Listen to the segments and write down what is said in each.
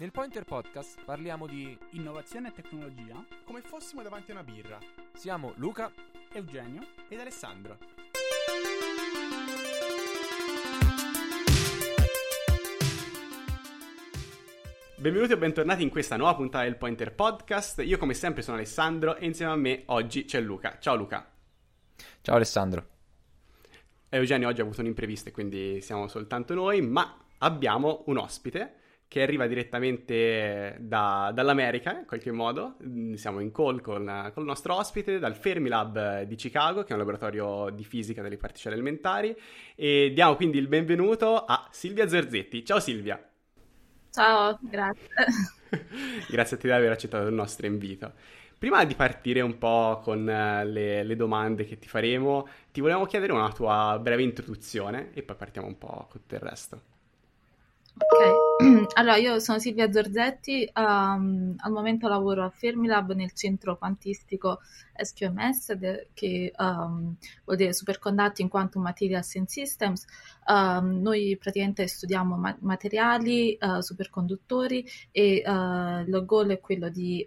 Nel Pointer Podcast parliamo di innovazione e tecnologia come fossimo davanti a una birra. Siamo Luca, Eugenio ed Alessandro. Benvenuti e bentornati in questa nuova puntata del Pointer Podcast. Io come sempre sono Alessandro e insieme a me oggi c'è Luca. Ciao Luca. Ciao Alessandro. Eugenio oggi ha avuto un imprevisto e quindi siamo soltanto noi, ma abbiamo un ospite che arriva direttamente da, dall'America in qualche modo. Mm, siamo in call con, con, il nostro ospite dal Fermilab di Chicago, che è un laboratorio di fisica delle particelle elementari. E diamo quindi il benvenuto a Silvia Zorzetti. Ciao Silvia. Ciao, grazie. grazie a te di aver accettato il nostro invito. Prima di partire un po' con eh, le, le, domande che ti faremo, ti volevamo chiedere una tua breve introduzione e poi partiamo un po' con tutto il resto. Ok, allora io sono Silvia Zorzetti, um, al momento lavoro a Fermilab nel centro quantistico SQMS, de, che um, vuol dire Superconducting Quantum Materials and Systems. Um, noi praticamente studiamo ma- materiali, uh, superconduttori e uh, il goal è quello di,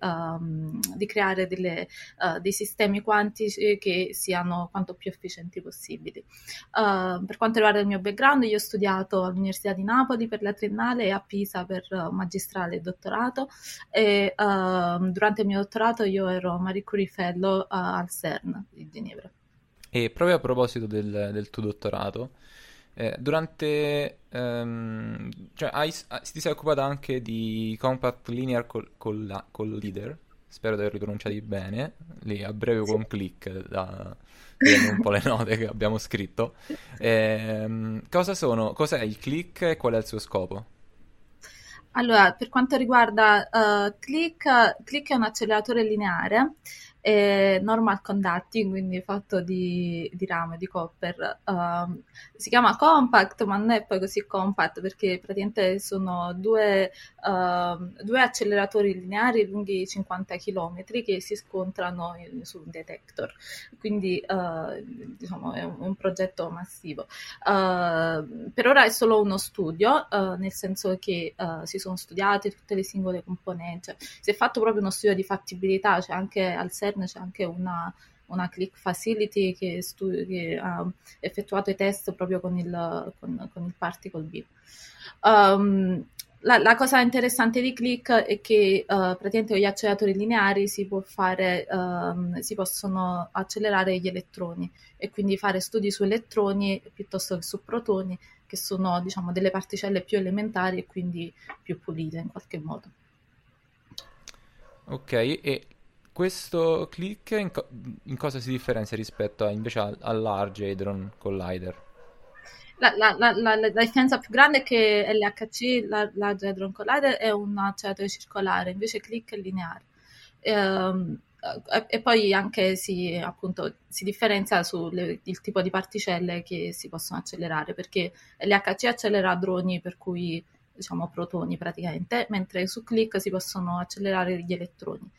di creare delle, uh, dei sistemi quantici che siano quanto più efficienti possibili. per quanto riguarda il mio background, io ho studiato all'Università di Napoli per la triennale e a Pisa per magistrale e dottorato e durante il mio dottorato io ero Marie Curie Fellow al CERN di Ginevra. E proprio a proposito del, del tuo dottorato, eh, durante um, cioè hai, ti sei occupata anche di Compact Linear col, col, Collider spero di averli pronunciati bene a breve con click da un po' le note che abbiamo scritto eh, cosa sono cos'è il click e qual è il suo scopo? Allora, per quanto riguarda uh, Click, Click è un acceleratore lineare e normal conducting, quindi fatto di, di rame, di copper. Um, si chiama compact, ma non è poi così compact perché praticamente sono due, uh, due acceleratori lineari lunghi 50 km che si scontrano in, su un detector. Quindi uh, diciamo è un, un progetto massivo. Uh, per ora è solo uno studio, uh, nel senso che si sono studiate tutte le singole componenti. Cioè, si è fatto proprio uno studio di fattibilità, cioè anche al CERN C'è anche una, una click facility che, stu- che, ha effettuato i test proprio con il, con, con il particle beam. Um, la, la, cosa interessante di Click è che uh, praticamente con gli acceleratori lineari si, fare, um, si possono accelerare gli elettroni e quindi fare studi su elettroni piuttosto che su protoni, che sono diciamo, delle particelle più elementari e quindi più pulite in qualche modo. Ok, e questo click in, co- in, cosa si differenzia rispetto a, invece al, al Large Hadron Collider? La, la, la, la, differenza più grande è che LHC, la Large Hadron Collider, è un acceleratore circolare, invece click è lineare. Ehm, e, e, poi anche si, appunto, si differenzia sul tipo di particelle che si possono accelerare, perché LHC accelera droni per cui diciamo protoni praticamente, mentre su click si possono accelerare gli elettroni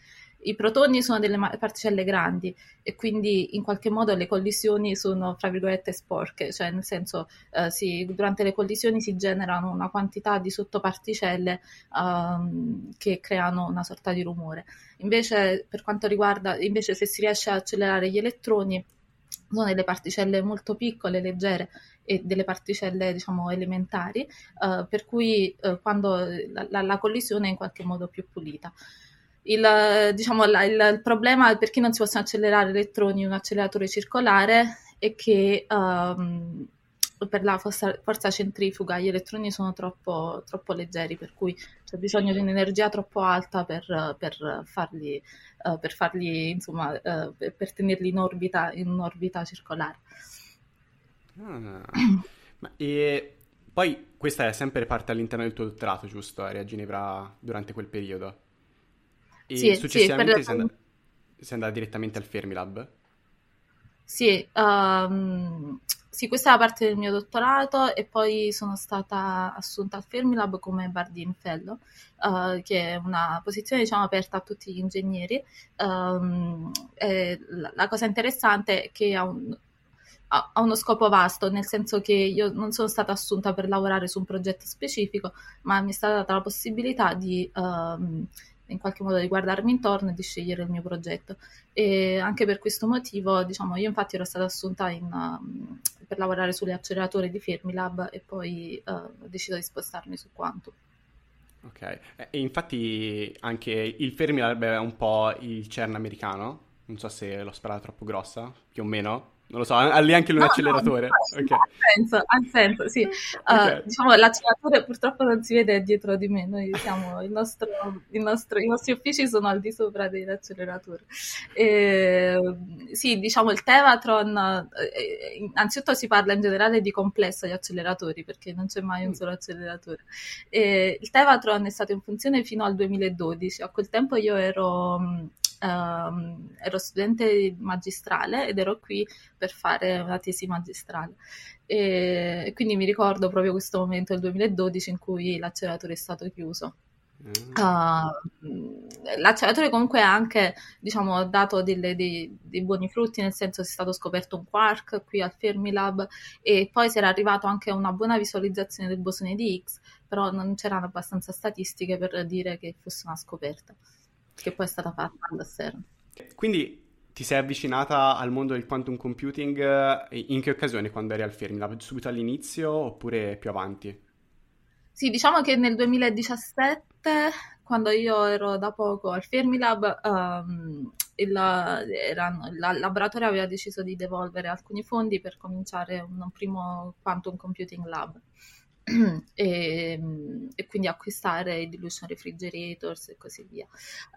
i protoni sono delle particelle grandi e quindi in qualche modo le collisioni sono, fra virgolette, sporche, cioè nel senso eh, si, durante le collisioni si generano una quantità di sottoparticelle um, che creano una sorta di rumore. Invece, per quanto riguarda, invece se si riesce a accelerare gli elettroni, sono delle particelle molto piccole, leggere e delle particelle diciamo elementari, uh, per cui uh, quando la, la collisione è in qualche modo più pulita. Il, diciamo, la, il, il, problema perché non si possono accelerare elettroni in un acceleratore circolare è che um, per la forza, forza, centrifuga gli elettroni sono troppo, troppo, leggeri, per cui c'è bisogno di un'energia troppo alta per, per farli, uh, per, farli insomma, uh, per, tenerli in orbita, in un'orbita circolare. Ah, e poi questa è sempre parte all'interno del tuo dottorato, giusto? Eri a Ginevra durante quel periodo? E sì, successivamente sì, per... sei, and- sei andata direttamente al Fermilab? Sì, um, sì, questa è la parte del mio dottorato e poi sono stata assunta al Fermilab come Bardeen Fellow, uh, che è una posizione diciamo aperta a tutti gli ingegneri. Um, la, la, cosa interessante è che ha un, ha, ha uno scopo vasto, nel senso che io non sono stata assunta per lavorare su un progetto specifico, ma mi è stata data la possibilità di ehm, in qualche modo di guardarmi intorno e di scegliere il mio progetto. E anche per questo motivo, diciamo, io infatti ero stata assunta in, um, per lavorare sugli acceleratori di Fermilab e poi uh, ho deciso di spostarmi su Quantum. Ok, e infatti anche il Fermilab è un po' il CERN americano, non so se l'ho sparata troppo grossa, più o meno. Non lo so, ha lì anche un No, acceleratore. no, Ok. ha senso, ha senso, sì. Ok. Uh, diciamo, l'acceleratore purtroppo non si vede dietro di me, noi siamo, il nostro, il nostro- i nostri uffici sono al di sopra dell'acceleratore. E, sì, diciamo, il Tevatron, eh, innanzitutto si parla in generale di complesso di acceleratori, perché non c'è mai un solo acceleratore. E il Tevatron è stato in funzione fino al 2012, a quel tempo io ero... ehm, ero studente magistrale ed ero qui per fare una tesi magistrale. E quindi mi ricordo proprio questo momento del 2012 in cui l'acceleratore è stato chiuso. Uh, l'acceleratore comunque ha anche diciamo, dato delle- dei, dei buoni frutti, nel senso che è stato scoperto un quark qui al Fermilab e poi si era arrivato anche a una buona visualizzazione del bosone di Higgs, però non c'erano abbastanza statistiche per dire che fosse una scoperta, che poi è stata fatta da CERN. Quindi ti sei avvicinata al mondo del quantum computing eh, in che occasione quando eri al Fermilab? Subito all'inizio oppure più avanti? Sì, diciamo che nel 2017, quando io ero da poco al Fermilab, ehm, il, erano- il laboratorio aveva deciso di devolvere alcuni fondi per cominciare un primo quantum computing lab. E, e quindi acquistare i dilution refrigerators e così via.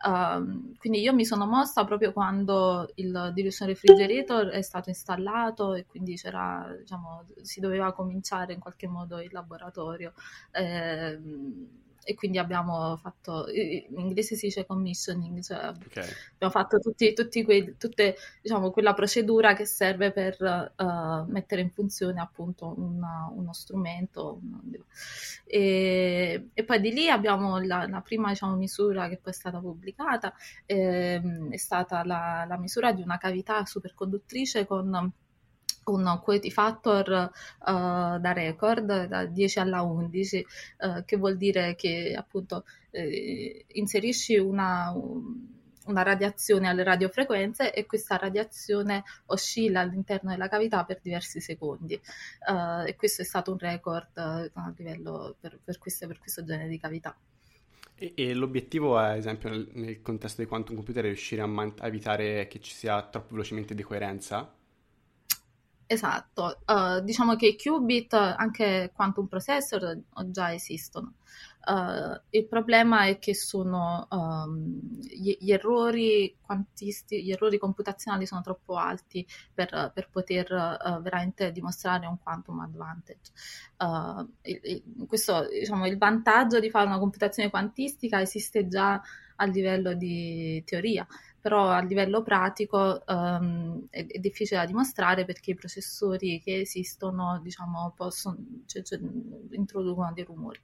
Um, quindi io mi sono mossa proprio quando il dilution refrigerator è stato installato e quindi c'era, diciamo, si doveva cominciare in qualche modo il laboratorio. Ehm, e quindi abbiamo fatto, in inglese si dice commissioning, cioè Ok. abbiamo fatto tutti, tutti quei, tutte, diciamo, quella procedura che serve per eh, mettere in funzione appunto una- uno strumento. E, e poi di lì abbiamo la, la prima diciamo, misura che poi è stata pubblicata, ehm, è stata la, la misura di una cavità superconduttrice con un quality factor eh, da record da 10 alla 11, eh, che vuol dire che appunto eh, inserisci una, una radiazione alle radiofrequenze e questa radiazione oscilla all'interno della cavità per diversi secondi. Eh, e questo è stato un record a livello per, per, queste, per questo genere di cavità. E, e l'obiettivo, ad esempio, nel, nel contesto dei quantum computer è riuscire a, man- a evitare che ci sia troppo velocemente decoerenza? Esatto, uh, diciamo che i qubit, anche quantum processor, già esistono. Uh, il problema è che sono um, gli, gli, errori quantisti, gli errori computazionali sono troppo alti per, per poter uh, veramente dimostrare un quantum advantage. Uh, il, il, questo, diciamo, il vantaggio di fare una computazione quantistica esiste già a livello di teoria, però a livello pratico um, è, è, difficile da dimostrare perché i processori che esistono, diciamo, possono, cioè, cioè, introducono dei rumori.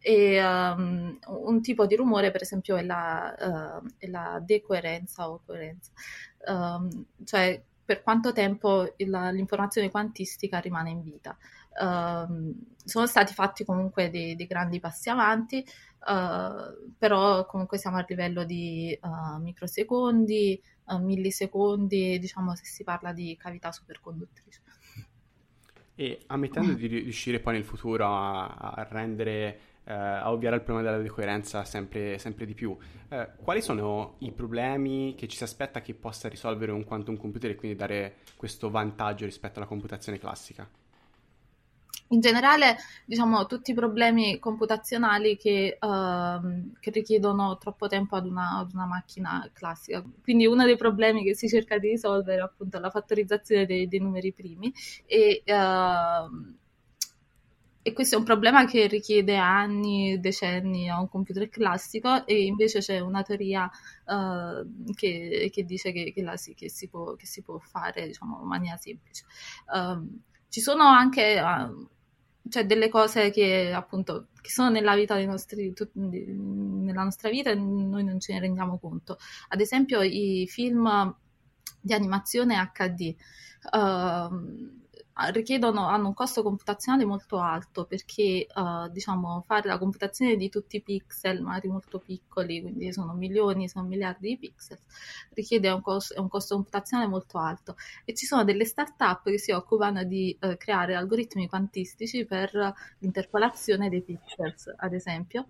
E um, un tipo di rumore, per esempio, è la, uh, è la decoerenza o coerenza, um, cioè per quanto tempo il, l'informazione quantistica rimane in vita. Uh, sono stati fatti comunque dei, dei grandi passi avanti, uh, però comunque siamo a livello di uh, microsecondi, millisecondi, diciamo se si parla di cavità superconduttrice. E ammettendo di riuscire poi nel futuro a, a rendere, a ovviare il problema della decoerenza sempre, sempre di più, quali sono i problemi che ci si aspetta che possa risolvere un quantum computer e quindi dare questo vantaggio rispetto alla computazione classica? In generale, diciamo, tutti i problemi computazionali che, uh, che richiedono troppo tempo ad una, ad una, macchina classica. Quindi uno dei problemi che si cerca di risolvere è appunto la fattorizzazione dei, dei numeri primi e, uh, e, questo è un problema che richiede anni, decenni a un computer classico e invece c'è una teoria uh, che, che, dice che, la, che, si può, che si può fare diciamo, in maniera semplice. ci sono anche cioè delle cose che appunto che sono nella vita dei nostri tut, nella nostra vita e noi non ce ne rendiamo conto. Ad esempio i film di animazione HD uh, ah, richiedono, hanno un costo computazionale molto alto perché uh, diciamo, fare la computazione di tutti i pixel, magari molto piccoli, quindi sono milioni, sono miliardi di pixel, richiede un costo, un costo computazionale molto alto. E ci sono delle start-up che si occupano di uh, creare algoritmi quantistici per l'interpolazione dei pixels, ad esempio.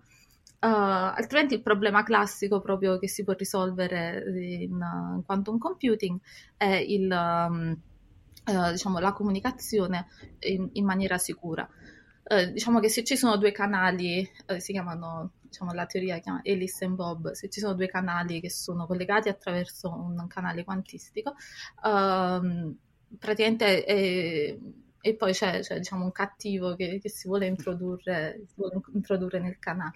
Uh, altrimenti il problema classico proprio che si può risolvere in, in quantum computing è il, um, uh, diciamo, la comunicazione in, in maniera sicura. Uh, diciamo che se ci sono due canali, si chiamano, diciamo, la teoria chiama Alice e Bob, se ci sono due canali che sono collegati attraverso un canale quantistico, ehm, praticamente è, e poi c'è, c'è diciamo, un cattivo che, che si, vuole si, vuole introdurre, nel canale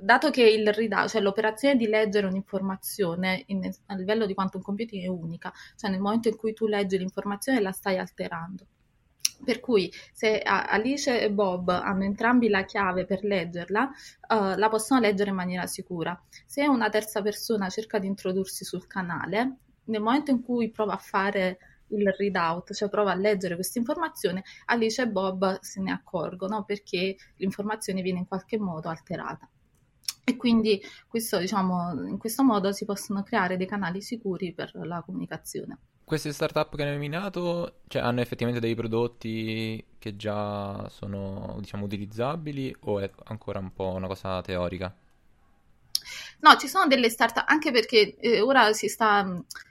dato che il readout, cioè l'operazione di leggere un'informazione in, a livello di quantum computing è unica, cioè nel momento in cui tu leggi l'informazione la stai alterando. Per cui se Alice e Bob hanno entrambi la chiave per leggerla, uh, la possono leggere in maniera sicura. Se una terza persona cerca di introdursi sul canale, nel momento in cui prova a fare il readout, cioè prova a leggere questa informazione, Alice e Bob se ne accorgono perché l'informazione viene in qualche modo alterata. E quindi questo, diciamo, in questo modo si possono creare dei canali sicuri per la comunicazione. Queste startup che hai nominato cioè, hanno effettivamente dei prodotti che già sono diciamo, utilizzabili o è ancora un po' una cosa teorica? No, ci sono delle startup, anche perché eh, ora si sta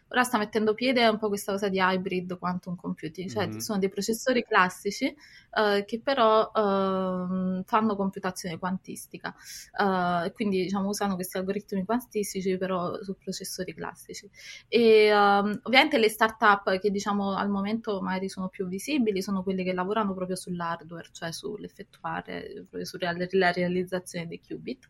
ora sta mettendo piede un po' questa cosa di hybrid quantum computing, cioè mm-hmm. sono dei processori classici uh, che però uh, fanno computazione quantistica, uh, quindi diciamo usano questi algoritmi quantistici però su processori classici. E um, ovviamente le startup che diciamo al momento magari sono più visibili sono quelle che lavorano proprio sull'hardware, cioè sull'effettuare, proprio sulla realizzazione dei qubit,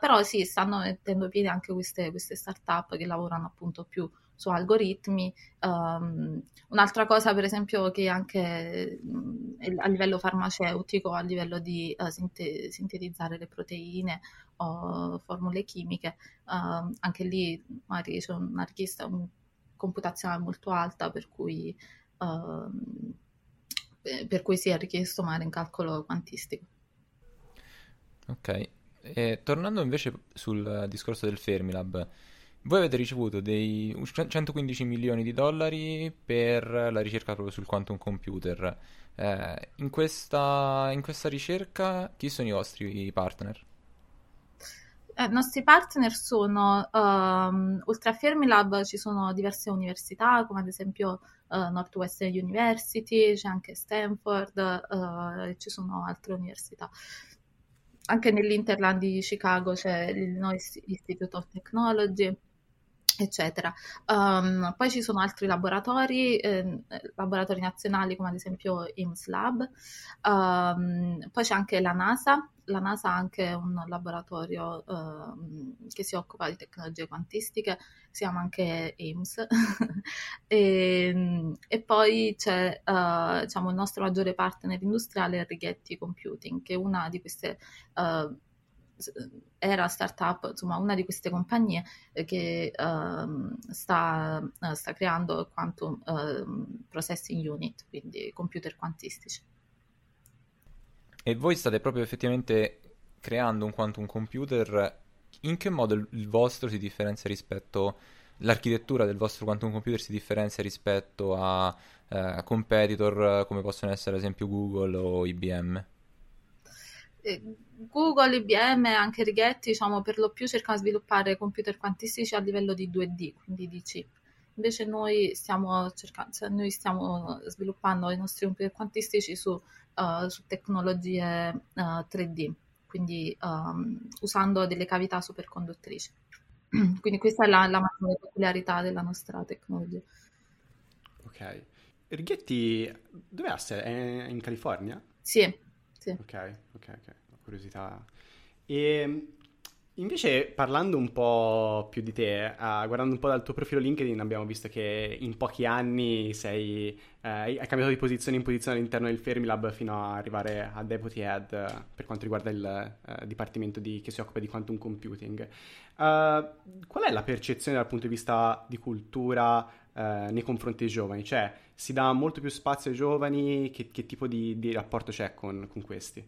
però sì, stanno mettendo piede anche queste, queste startup che lavorano appunto più su algoritmi. Um, un'altra cosa, per esempio, che anche a livello farmaceutico, a livello di uh, sinte- sintetizzare le proteine o formule chimiche, uh, anche lì magari c'è una richiesta un, computazionale molto alta, per cui, uh, per cui si è richiesto magari un calcolo quantistico. Ok, e tornando invece sul discorso del Fermilab, voi avete ricevuto dei 115 milioni di dollari per la ricerca proprio sul quantum computer. Eh, in, questa, in questa ricerca chi sono i vostri partner? Eh, I nostri partner sono, um, oltre a Fermilab, ci sono diverse università, come ad esempio uh, Northwestern University, c'è anche Stanford, uh, ci sono altre università. Anche nell'Interland di Chicago c'è l'Illinois Institute of Technology eccetera. Um, poi ci sono altri laboratori, eh, laboratori nazionali come ad esempio IMS Lab, um, poi c'è anche la NASA, la NASA ha anche un laboratorio um, che si occupa di tecnologie quantistiche, si chiama anche IMS, e, e, poi c'è uh, diciamo, il nostro maggiore partner industriale Righetti Computing, che è una di queste... Uh, era startup, insomma una di queste compagnie che uh, sta, uh, sta, creando quantum uh, processing unit, quindi computer quantistici. E voi state proprio effettivamente creando un quantum computer, in che modo il vostro si differenzia rispetto, l'architettura del vostro quantum computer si differenzia rispetto a eh, competitor come possono essere ad esempio Google o IBM? Eh, Google, IBM e anche Righetti, diciamo, per lo più cercano di sviluppare computer quantistici a livello di 2D, quindi di chip. Invece noi stiamo, cercando, cioè noi stiamo sviluppando i nostri computer quantistici su, uh, su tecnologie uh, eh, 3D, quindi um, usando delle cavità superconduttrici. quindi questa è la, la maggiore peculiarità della nostra tecnologia. Ok. Righetti, dove è? È in California? Sì, sì. Ok, ok, ok, curiosità. E invece parlando un po' più di te, uh, guardando un po' dal tuo profilo LinkedIn, abbiamo visto che in pochi anni sei, uh, hai cambiato di posizione in posizione all'interno del Fermilab fino ad arrivare a Deputy Head uh, per quanto riguarda il dipartimento di, che si occupa di quantum computing. qual è la percezione dal punto di vista di cultura eh, nei confronti dei giovani? Cioè, si dà molto più spazio ai giovani? Che, che tipo di, di, rapporto c'è con, con questi?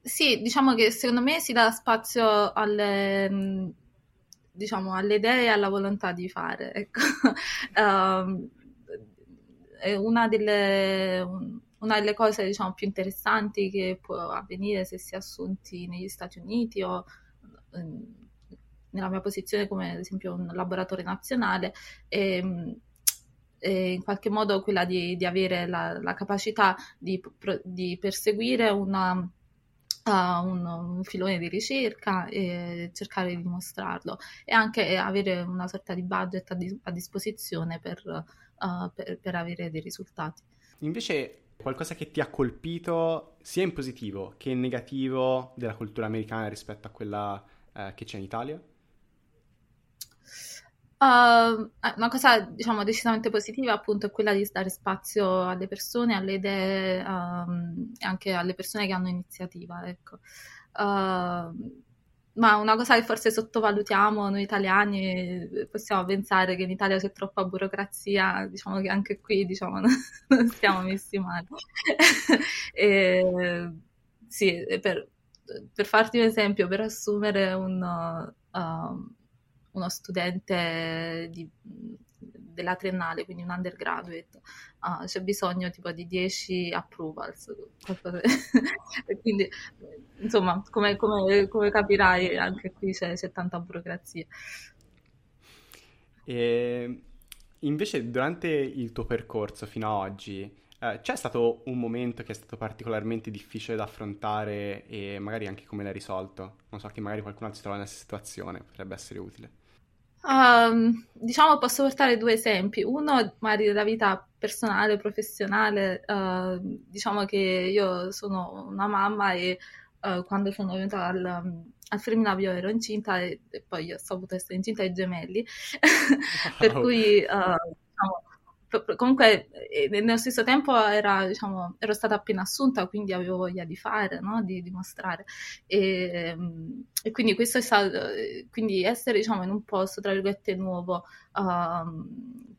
Sì, diciamo che secondo me si dà spazio alle, diciamo, alle idee e alla volontà di fare. Ecco. è una delle, una delle cose diciamo, più interessanti che può avvenire se si è assunti negli Stati Uniti o nella mia posizione come ad esempio un laboratorio nazionale e, e in qualche modo quella di, di avere la, la capacità di, di perseguire una, un, un, filone di ricerca e cercare di dimostrarlo e anche avere una sorta di budget a, di, a disposizione per, uh, per, per avere dei risultati. Invece qualcosa che ti ha colpito sia in positivo che in negativo della cultura americana rispetto a quella eh, che c'è in Italia? Uh, una cosa diciamo decisamente positiva appunto è quella di dare spazio alle persone, alle idee um, anche alle persone che hanno iniziativa. Ecco. Uh, ma una cosa che forse sottovalutiamo noi italiani, possiamo pensare che in Italia c'è troppa burocrazia, diciamo che anche qui diciamo, non stiamo messi male. e, sì, per, per, farti un esempio, per assumere un, uh, uno studente di, della triennale, quindi un undergraduate, uh, c'è bisogno tipo di 10 approvals. quindi, insomma, come, come, come, capirai, anche qui c'è, c'è tanta burocrazia. E invece, durante il tuo percorso fino ad oggi, eh, c'è stato un momento che è stato particolarmente difficile da affrontare e magari anche come l'hai risolto? Non so, che magari qualcuno si trova nella situazione, potrebbe essere utile. Um, diciamo posso portare due esempi. Uno magari della vita personale, professionale. Uh, diciamo che io sono una mamma e uh, quando sono venuta al, al Femminavio ero incinta e, e, poi ho saputo essere incinta ai gemelli. per cui uh, comunque eh, nello stesso tempo era, diciamo, ero stata appena assunta, quindi avevo voglia di fare, no? di dimostrare. E, ehm, e, quindi questo è stato, quindi essere diciamo, in un posto, tra virgolette, nuovo, uh,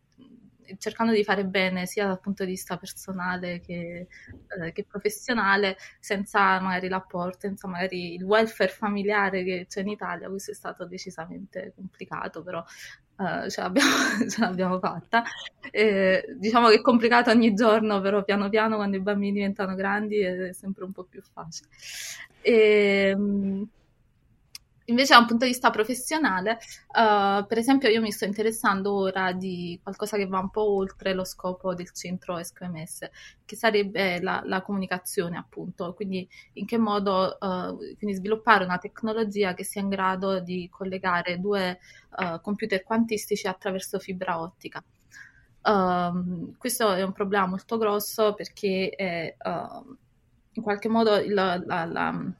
cercando di fare bene sia dal punto di vista personale che, eh, che, professionale, senza magari l'apporto, senza magari il welfare familiare che c'è in Italia, questo è stato decisamente complicato, però eh, ce, l'abbiamo, ce, l'abbiamo, fatta. E, diciamo che è complicato ogni giorno, però piano piano quando i bambini diventano grandi è sempre un po' più facile. E, ehm, Invece da un punto di vista professionale, uh, per esempio io mi sto interessando ora di qualcosa che va un po' oltre lo scopo del centro SQMS, che sarebbe la, la comunicazione appunto, quindi in che modo uh, quindi sviluppare una tecnologia che sia in grado di collegare due uh, computer quantistici attraverso fibra ottica. Um, questo è un problema molto grosso perché è, in qualche modo il, la, la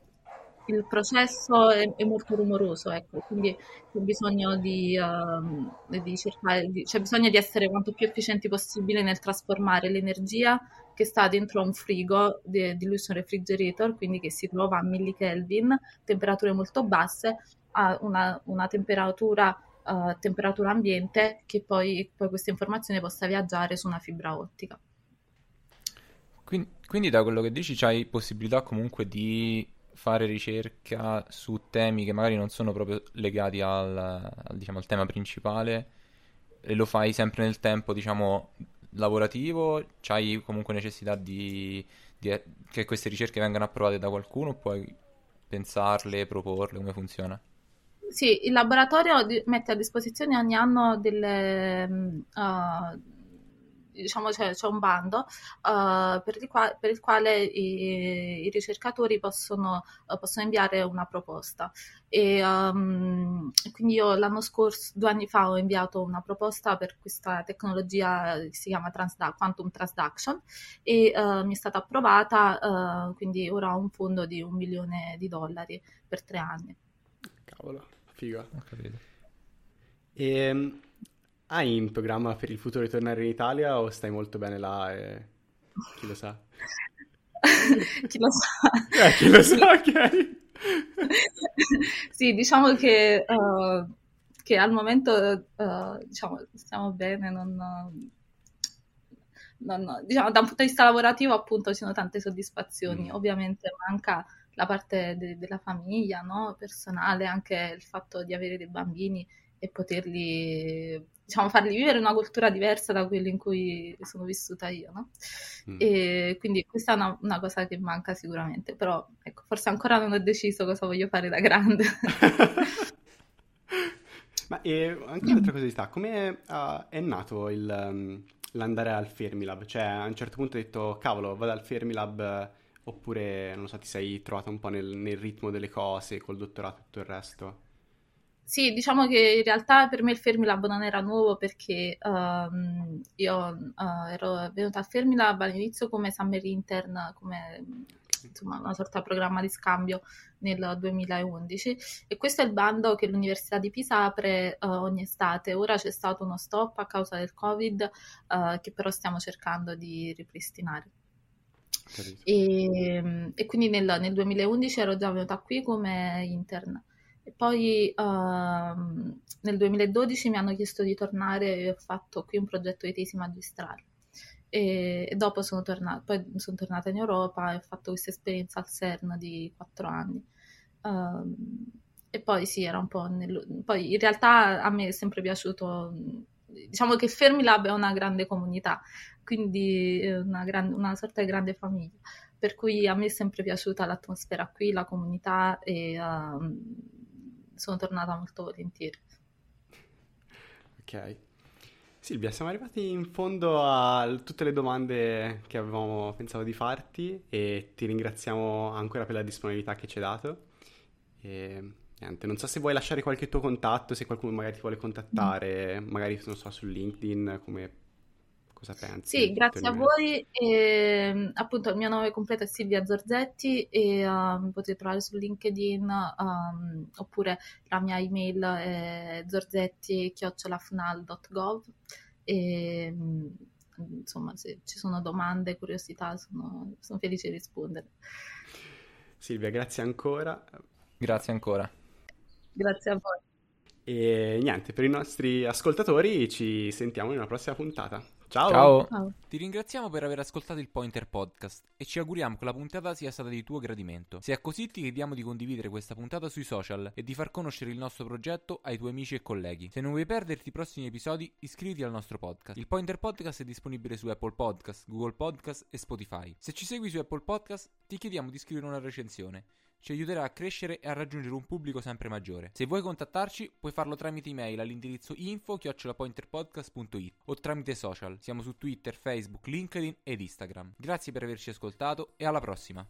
il processo è, è, molto rumoroso, ecco, quindi c'è bisogno di, uh, di cercare, di, c'è bisogno di essere quanto più efficienti possibile nel trasformare l'energia che sta dentro un frigo di, di Illusion Refrigerator, quindi che si trova a millikelvin, temperature molto basse, a una, una temperatura, uh, temperatura ambiente, che poi, poi questa informazione possa viaggiare su una fibra ottica. Quindi, quindi da quello che dici c'hai possibilità comunque di fare ricerca su temi che magari non sono proprio legati al, al, diciamo, al tema principale e lo fai sempre nel tempo, diciamo, lavorativo, c'hai comunque necessità di, di, che queste ricerche vengano approvate da qualcuno, puoi pensarle, proporle, come funziona? Sì, il laboratorio mette a disposizione ogni anno delle, uh, diciamo c'è, c'è un bando uh, per, il qua- per, il quale i, i ricercatori possono, uh, possono, inviare una proposta. E um, quindi io l'anno scorso, due anni fa, ho inviato una proposta per questa tecnologia che si chiama Transda- Quantum Transduction e uh, mi è stata approvata, quindi ora ho un fondo di un milione di dollari per tre anni. Cavolo, figa. Ho capito. E ehm, hai in programma per il futuro ritornare in Italia o stai molto bene là e chi lo sa? chi lo sa? Eh, chi lo sa, ok. sì, diciamo che, uh, che al momento uh, diciamo stiamo bene, non, non, diciamo, da un punto di vista lavorativo appunto ci sono tante soddisfazioni, mm. ovviamente manca la parte de- della famiglia, no? personale, anche il fatto di avere dei bambini e poterli, diciamo, farli vivere una cultura diversa da quella in cui sono vissuta io, no? mm. E quindi questa è una, una, cosa che manca sicuramente, però ecco, forse ancora non ho deciso cosa voglio fare da grande. Ma e anche un'altra curiosità, come uh, è nato il, um, l'andare al Fermilab? Cioè, a un certo punto hai detto, cavolo, vado al Fermilab, oppure, non so, ti sei trovato un po' nel, nel ritmo delle cose, col dottorato e tutto il resto? Sì, diciamo che in realtà per me il Fermilab non era nuovo perché um, io uh, ero venuta al Fermilab all'inizio come summer intern, come insomma, una sorta di programma di scambio nel 2011 e questo è il bando che l'Università di Pisa apre uh, ogni estate. Ora c'è stato uno stop a causa del Covid uh, che però stiamo cercando di ripristinare. E, e, quindi nel, nel 2011 ero già venuta qui come intern. Poi uh, nel 2012 mi hanno chiesto di tornare e ho fatto qui un progetto di tesi magistrale. E, e dopo sono tornata, poi sono tornata in Europa e ho fatto questa esperienza al CERN di quattro anni. Uh, e poi sì, era un po' nel... Poi in realtà a me è sempre piaciuto diciamo che Fermilab è una grande comunità, quindi una, gran, una, sorta di grande famiglia, per cui a me è sempre piaciuta l'atmosfera qui, la comunità e uh, sono tornata molto volentieri. Ok. Silvia, siamo arrivati in fondo a tutte le domande che avevamo pensato di farti e ti ringraziamo ancora per la disponibilità che ci hai dato. E, niente, non so se vuoi lasciare qualche tuo contatto, se qualcuno magari ti vuole contattare, mm. magari non so, su LinkedIn, come Cosa pensi? Sì, grazie a voi. E, appunto, il mio nome completo è Silvia Zorzetti e uh, mi potete trovare su LinkedIn um, oppure la mia email è zorzetti.fnal.gov e um, insomma, se ci sono domande, curiosità, sono, sono felice di rispondere. Silvia, grazie ancora. Grazie ancora. Grazie a voi. E niente, per i nostri ascoltatori ci sentiamo in una prossima puntata. Ciao. Ciao. Ciao. Ti ringraziamo per aver ascoltato il Pointer Podcast e ci auguriamo che la puntata sia stata di tuo gradimento. Se è così ti chiediamo di condividere questa puntata sui social e di far conoscere il nostro progetto ai tuoi amici e colleghi. Se non vuoi perderti i prossimi episodi, iscriviti al nostro podcast. Il Pointer Podcast è disponibile su Apple Podcast, Google Podcast e Spotify. Se ci segui su Apple Podcast, ti chiediamo di scrivere una recensione ci aiuterà a crescere e a raggiungere un pubblico sempre maggiore. Se vuoi contattarci, puoi farlo tramite email all'indirizzo info-pointerpodcast.it o tramite social. Siamo su Twitter, Facebook, LinkedIn ed Instagram. Grazie per averci ascoltato e alla prossima!